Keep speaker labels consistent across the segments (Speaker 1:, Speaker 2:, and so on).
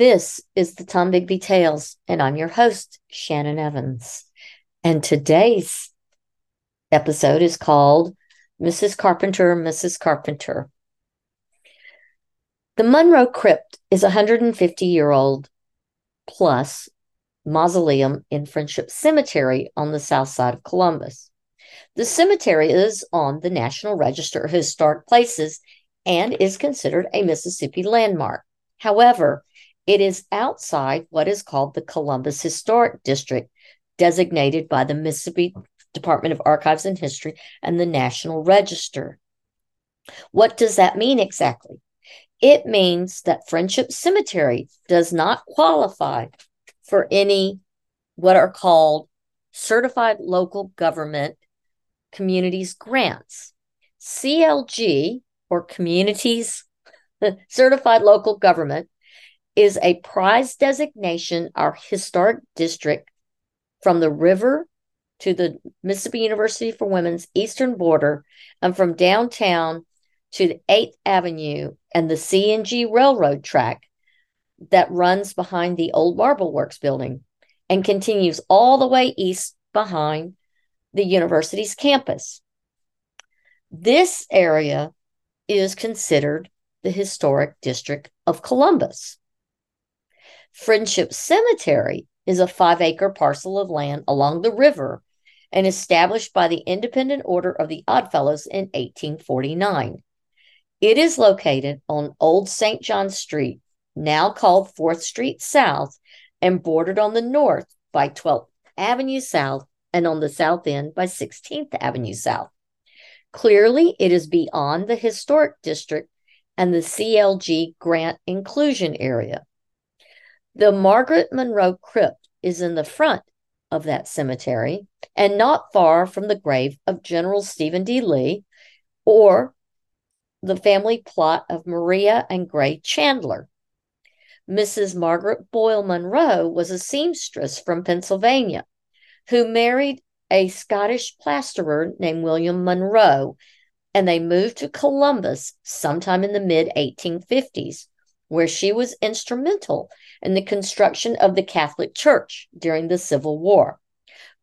Speaker 1: This is the Tombigbee Tales, and I'm your host, Shannon Evans. And today's episode is called Mrs. Carpenter, Mrs. Carpenter. The Monroe Crypt is a 150 year old plus mausoleum in Friendship Cemetery on the south side of Columbus. The cemetery is on the National Register of Historic Places and is considered a Mississippi landmark. However, it is outside what is called the Columbus Historic District, designated by the Mississippi Department of Archives and History and the National Register. What does that mean exactly? It means that Friendship Cemetery does not qualify for any what are called certified local government communities grants. CLG or communities certified local government is a prize designation, our historic district from the river to the Mississippi University for Women's eastern border and from downtown to the 8th Avenue and the CNG railroad track that runs behind the old Marble Works building and continues all the way east behind the university's campus. This area is considered the historic district of Columbus. Friendship Cemetery is a five acre parcel of land along the river and established by the Independent Order of the Oddfellows in 1849. It is located on Old St. John Street, now called 4th Street South, and bordered on the north by 12th Avenue South and on the south end by 16th Avenue South. Clearly, it is beyond the historic district and the CLG grant inclusion area. The Margaret Monroe Crypt is in the front of that cemetery and not far from the grave of General Stephen D. Lee or the family plot of Maria and Gray Chandler. Mrs. Margaret Boyle Monroe was a seamstress from Pennsylvania who married a Scottish plasterer named William Monroe, and they moved to Columbus sometime in the mid 1850s, where she was instrumental in the construction of the Catholic Church during the Civil War.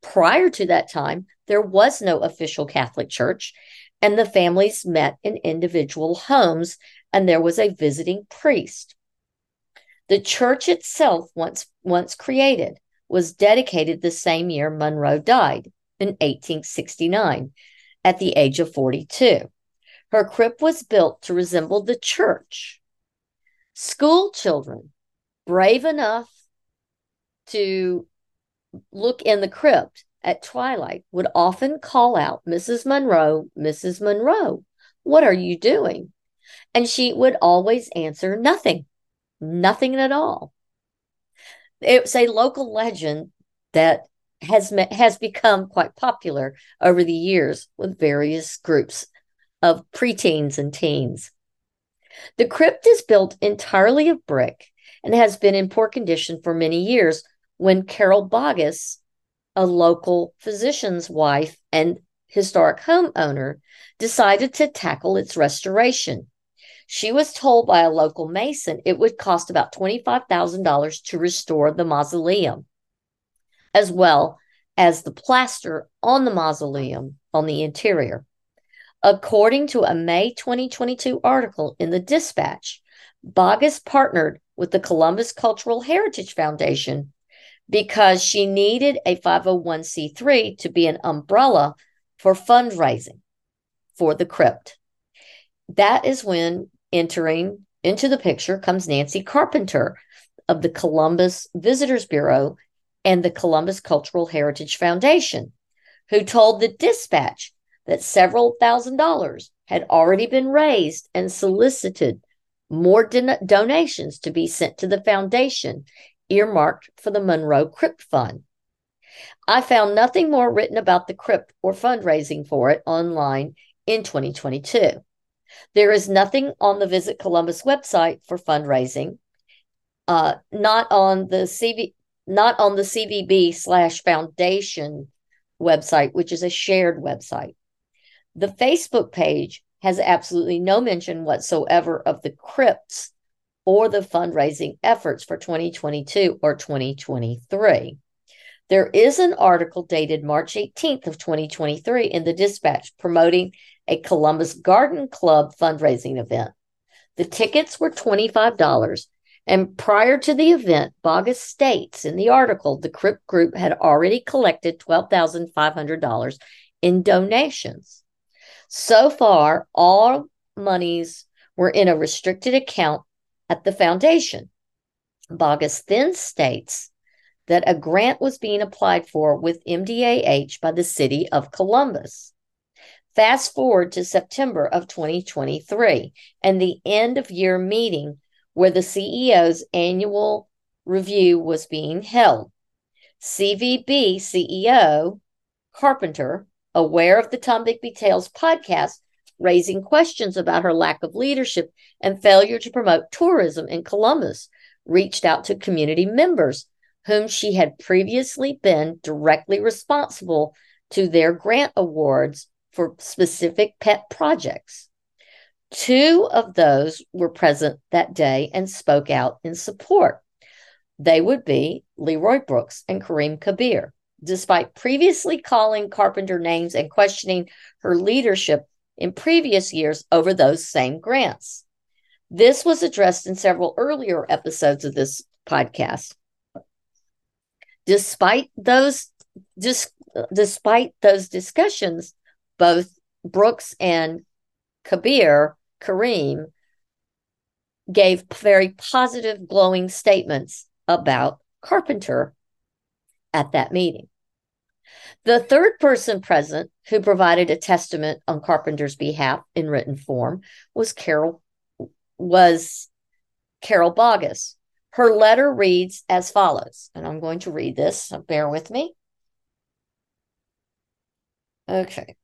Speaker 1: Prior to that time, there was no official Catholic Church, and the families met in individual homes, and there was a visiting priest. The church itself, once, once created, was dedicated the same year Monroe died in 1869 at the age of 42. Her crypt was built to resemble the church. School children brave enough to look in the crypt at twilight would often call out, Mrs. Monroe, Mrs. Monroe, what are you doing? And she would always answer, nothing, nothing at all. It's a local legend that has has become quite popular over the years with various groups of preteens and teens. The crypt is built entirely of brick and has been in poor condition for many years when Carol Boggess, a local physician's wife and historic homeowner, decided to tackle its restoration. She was told by a local mason it would cost about $25,000 to restore the mausoleum, as well as the plaster on the mausoleum on the interior. According to a May 2022 article in the Dispatch, Boggess partnered with the Columbus Cultural Heritage Foundation because she needed a 501c3 to be an umbrella for fundraising for the crypt. That is when entering into the picture comes Nancy Carpenter of the Columbus Visitors Bureau and the Columbus Cultural Heritage Foundation, who told the dispatch that several thousand dollars had already been raised and solicited more don- donations to be sent to the foundation earmarked for the Monroe Crypt Fund. I found nothing more written about the crypt or fundraising for it online in 2022. There is nothing on the Visit Columbus website for fundraising, uh, not on the CV, not on the CVB slash foundation website, which is a shared website. The Facebook page has absolutely no mention whatsoever of the crypts or the fundraising efforts for 2022 or 2023. There is an article dated March 18th of 2023 in the Dispatch promoting a Columbus Garden Club fundraising event. The tickets were $25 and prior to the event, Boggess states in the article the Crip Group had already collected $12,500 in donations. So far, all monies were in a restricted account at the foundation. Boggess then states that a grant was being applied for with MDAH by the city of Columbus. Fast forward to September of 2023 and the end of year meeting where the CEO's annual review was being held. CVB CEO Carpenter, aware of the Tombigbee Tales podcast, raising questions about her lack of leadership and failure to promote tourism in Columbus, reached out to community members whom she had previously been directly responsible to their grant awards for specific pet projects. Two of those were present that day and spoke out in support. They would be Leroy Brooks and Karriem Kabir. Despite previously calling Carpenter names and questioning her leadership in previous years over those same grants. This was addressed in several earlier episodes of this podcast. Despite those dis, despite those discussions, both Brooks and Kabir Karriem gave very positive, glowing statements about Carpenter at that meeting. The third person present who provided a testament on Carpenter's behalf in written form was Carol was Carol Boggess. Her letter reads as follows, and I'm going to read this, so bear with me. Okay.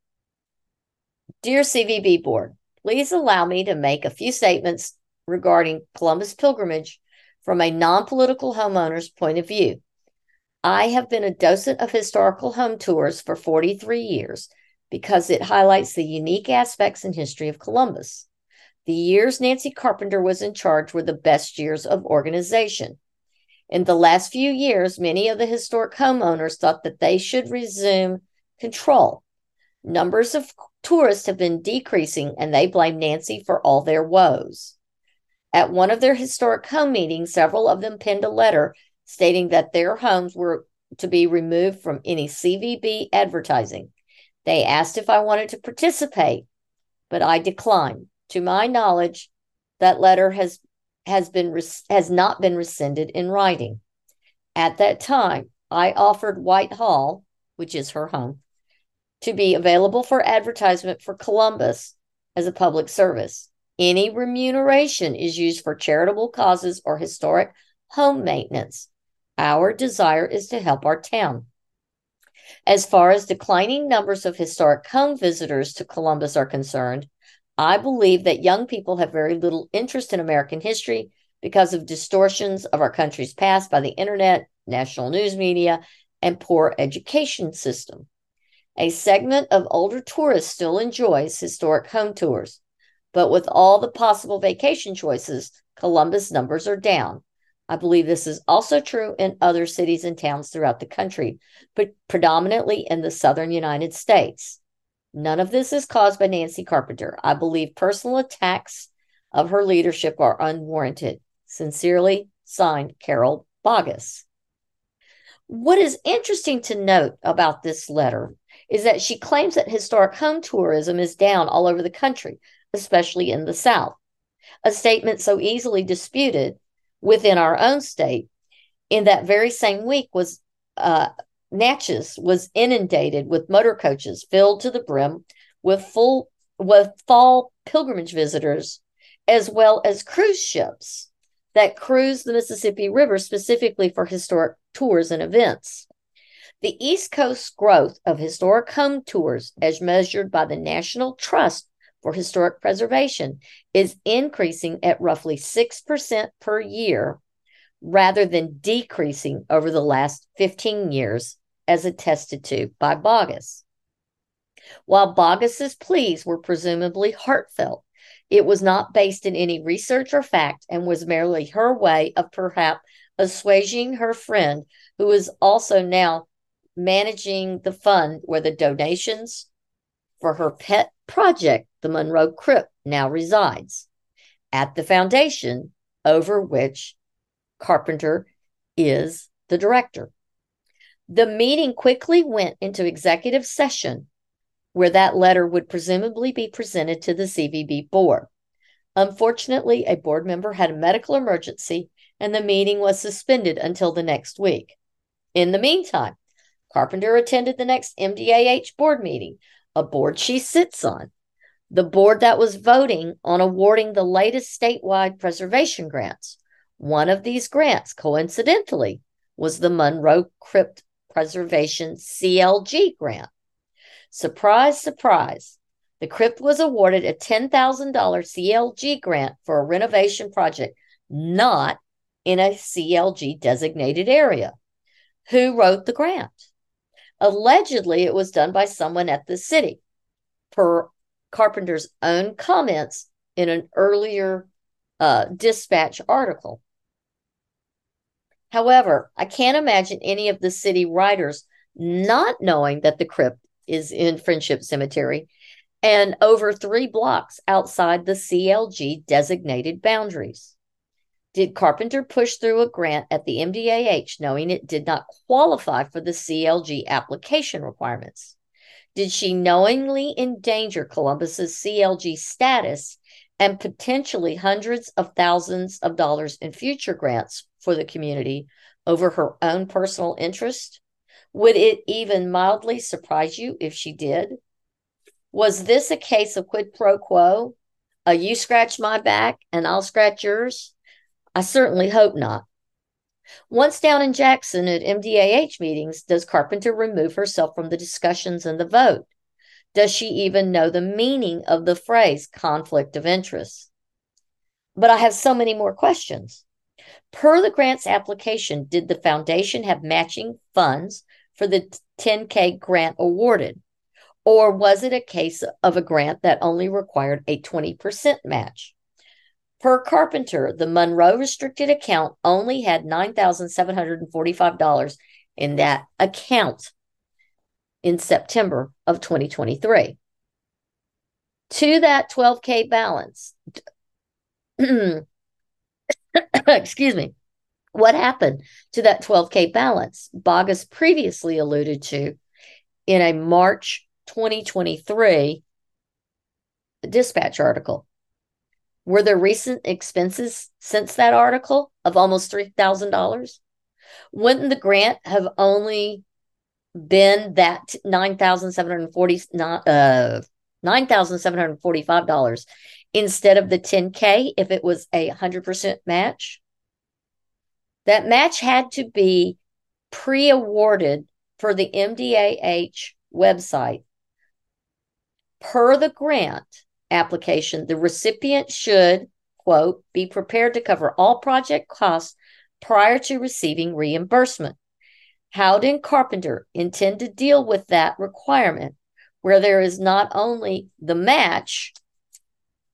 Speaker 1: Dear CVB Board, please allow me to make a few statements regarding Columbus pilgrimage from a non political homeowner's point of view. I have been a docent of historical home tours for 43 years because it highlights the unique aspects and history of Columbus. The years Nancy Carpenter was in charge were the best years of organization. In the last few years, many of the historic homeowners thought that they should resume control. Numbers of tourists have been decreasing and they blame Nancy for all their woes. At one of their historic home meetings, several of them penned a letter stating that their homes were to be removed from any CVB advertising. They asked if I wanted to participate, but I declined. To my knowledge, that letter has has been has not been rescinded in writing. At that time, I offered Whitehall, which is her home, to be available for advertisement for Columbus as a public service. Any remuneration is used for charitable causes or historic home maintenance. Our desire is to help our town. As far as declining numbers of historic home visitors to Columbus are concerned, I believe that young people have very little interest in American history because of distortions of our country's past by the internet, national news media, and poor education system. A segment of older tourists still enjoys historic home tours, but with all the possible vacation choices, Columbus numbers are down. I believe this is also true in other cities and towns throughout the country, but predominantly in the southern United States. None of this is caused by Nancy Carpenter. I believe personal attacks of her leadership are unwarranted. Sincerely, signed Carol Boggess. What is interesting to note about this letter is that she claims that historic home tourism is down all over the country, especially in the South. A statement so easily disputed within our own state. In that very same week was uh, Natchez was inundated with motor coaches filled to the brim with full with fall pilgrimage visitors, as well as cruise ships that cruise the Mississippi River specifically for historic tours and events. The East Coast growth of historic home tours, as measured by the National Trust for Historic Preservation, is increasing at roughly 6% per year rather than decreasing over the last 15 years, as attested to by Boggess. While Boggess's pleas were presumably heartfelt, It was not based in any research or fact and was merely her way of perhaps assuaging her friend, who is also now managing the fund where the donations for her pet project, the Monroe Crypt, now resides at the foundation over which Carpenter is the director. The meeting quickly went into executive session where that letter would presumably be presented to the CVB board. Unfortunately, a board member had a medical emergency and the meeting was suspended until the next week. In the meantime, Carpenter attended the next MDAH board meeting, a board she sits on, the board that was voting on awarding the latest statewide preservation grants. One of these grants, coincidentally, was the Monroe Crypt Preservation CLG grant. Surprise, surprise. The crypt was awarded a $10,000 CLG grant for a renovation project not in a CLG designated area. Who wrote the grant? Allegedly, it was done by someone at the city, per Carpenter's own comments in an earlier uh, dispatch article. However, I can't imagine any of the city writers not knowing that the crypt is in Friendship Cemetery and over three blocks outside the CLG designated boundaries. Did Carpenter push through a grant at the MDAH knowing it did not qualify for the CLG application requirements? Did she knowingly endanger Columbus's CLG status and potentially hundreds of thousands of dollars in future grants for the community over her own personal interest? Would it even mildly surprise you if she did? Was this a case of quid pro quo? A you scratch my back and I'll scratch yours? I certainly hope not. Once down in Jackson at MDAH meetings, does Carpenter remove herself from the discussions and the vote? Does she even know the meaning of the phrase conflict of interest? But I have so many more questions. Per the grant's application, did the foundation have matching funds for the 10K grant awarded? Or was it a case of a grant that only required a 20% match? Per Carpenter, the Monroe restricted account only had $9,745 in that account in September of 2023. To that 12K balance, excuse me, what happened to that 12K balance? Boggess previously alluded to in a March 2023 dispatch article. Were there recent expenses since that article of almost $3,000? Wouldn't the grant have only been that $9,740 uh, $9,745 instead of the 10K if it was a 100% match? That match had to be pre awarded for the MDAH website. Per the grant, application, the recipient should, quote, be prepared to cover all project costs prior to receiving reimbursement. Howden Carpenter intend to deal with that requirement where there is not only the match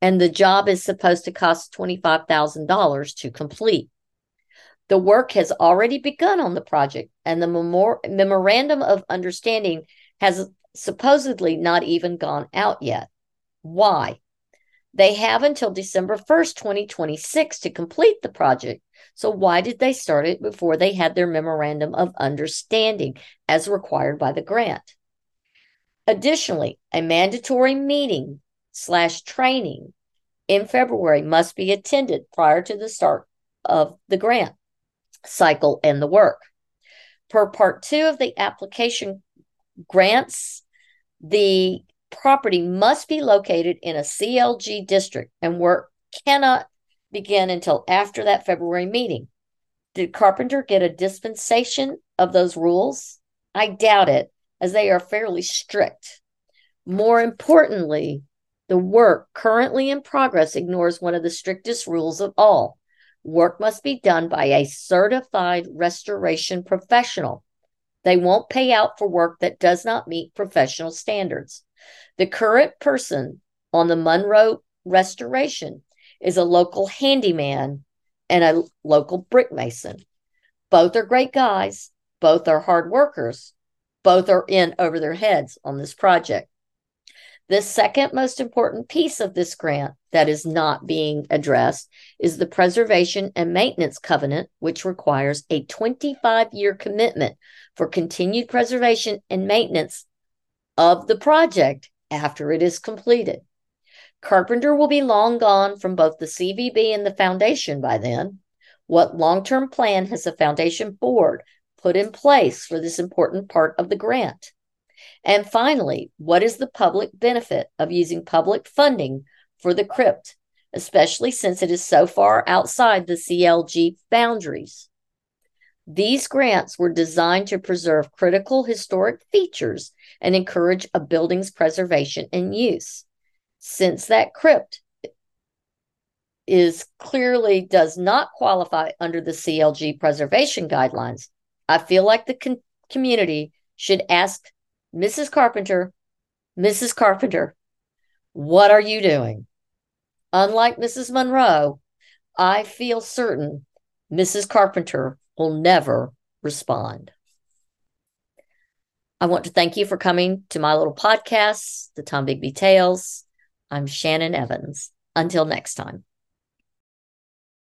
Speaker 1: and the job is supposed to cost $25,000 to complete. The work has already begun on the project, and the memor- memorandum of understanding has supposedly not even gone out yet. Why? They have until December 1st, 2026 to complete the project. So, why did they start it before they had their memorandum of understanding as required by the grant? Additionally, a mandatory meeting slash training in February must be attended prior to the start of the grant cycle and the work. Per part two of the application grants, the property must be located in a CLG district and work cannot begin until after that February meeting. Did Carpenter get a dispensation of those rules? I doubt it, as they are fairly strict. More importantly, the work currently in progress ignores one of the strictest rules of all. Work must be done by a certified restoration professional. They won't pay out for work that does not meet professional standards. The current person on the Monroe Restoration is a local handyman and a local brick mason. Both are great guys, both are hard workers, both are in over their heads on this project. The second most important piece of this grant that is not being addressed is the preservation and maintenance covenant, which requires a 25 year commitment for continued preservation and maintenance of the project after it is completed. Carpenter will be long gone from both the CVB and the foundation by then. What long term plan has the foundation board put in place for this important part of the grant? And finally, what is the public benefit of using public funding for the crypt, especially since it is so far outside the CLG boundaries? These grants were designed to preserve critical historic features and encourage a building's preservation and use. Since that crypt is clearly does not qualify under the CLG preservation guidelines, I feel like the con- community should ask Mrs. Carpenter, Mrs. Carpenter, what are you doing? Unlike Mrs. Monroe, I feel certain Mrs. Carpenter will never respond. I want to thank you for coming to my little podcast, the Tombigbee Tales. I'm Shannon Evans. Until next time.